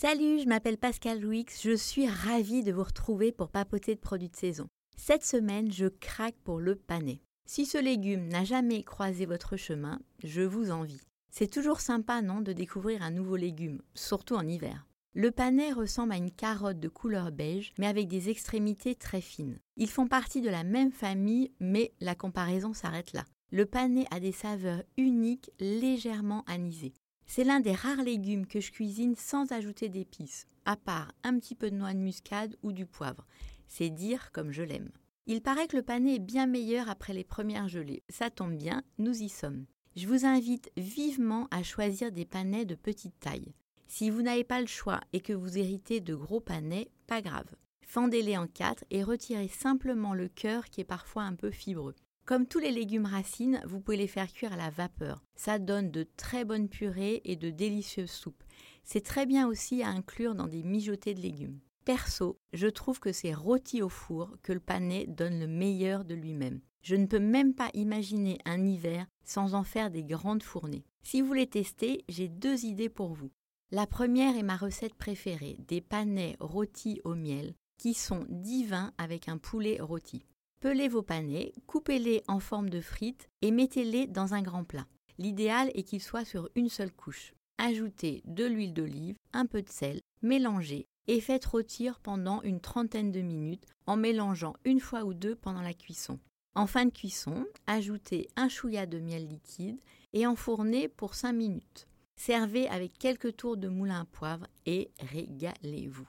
Salut, je m'appelle Pascal Louix, je suis ravie de vous retrouver pour papoter de produits de saison. Cette semaine, je craque pour le panais. Si ce légume n'a jamais croisé votre chemin, je vous envie. C'est toujours sympa, non, de découvrir un nouveau légume, surtout en hiver. Le panais ressemble à une carotte de couleur beige, mais avec des extrémités très fines. Ils font partie de la même famille, mais la comparaison s'arrête là. Le panais a des saveurs uniques, légèrement anisées. C'est l'un des rares légumes que je cuisine sans ajouter d'épices, à part un petit peu de noix de muscade ou du poivre. C'est dire comme je l'aime. Il paraît que le panais est bien meilleur après les premières gelées. Ça tombe bien, nous y sommes. Je vous invite vivement à choisir des panais de petite taille. Si vous n'avez pas le choix et que vous héritez de gros panais, pas grave. Fendez-les en quatre et retirez simplement le cœur qui est parfois un peu fibreux. Comme tous les légumes racines, vous pouvez les faire cuire à la vapeur. Ça donne de très bonnes purées et de délicieuses soupes. C'est très bien aussi à inclure dans des mijotés de légumes. Perso, je trouve que c'est rôti au four que le panais donne le meilleur de lui-même. Je ne peux même pas imaginer un hiver sans en faire des grandes fournées. Si vous voulez tester, j'ai deux idées pour vous. La première est ma recette préférée, des panais rôtis au miel, qui sont divins avec un poulet rôti. Pelez vos panais, coupez-les en forme de frites et mettez-les dans un grand plat. L'idéal est qu'ils soient sur une seule couche. Ajoutez de l'huile d'olive, un peu de sel, mélangez et faites rôtir pendant une trentaine de minutes en mélangeant une fois ou deux pendant la cuisson. En fin de cuisson, ajoutez un chouïa de miel liquide et enfournez pour 5 minutes. Servez avec quelques tours de moulin à poivre et régalez-vous.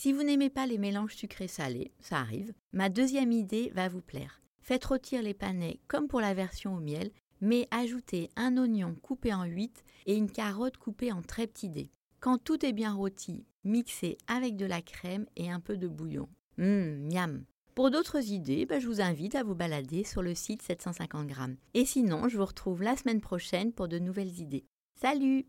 Si vous n'aimez pas les mélanges sucrés-salés, ça arrive, ma deuxième idée va vous plaire. Faites rôtir les panais comme pour la version au miel, mais ajoutez un oignon coupé en 8 et une carotte coupée en très petits dés. Quand tout est bien rôti, mixez avec de la crème et un peu de bouillon. Hum, miam Pour d'autres idées, bah, je vous invite à vous balader sur le site 750 grammes. Et sinon, je vous retrouve la semaine prochaine pour de nouvelles idées. Salut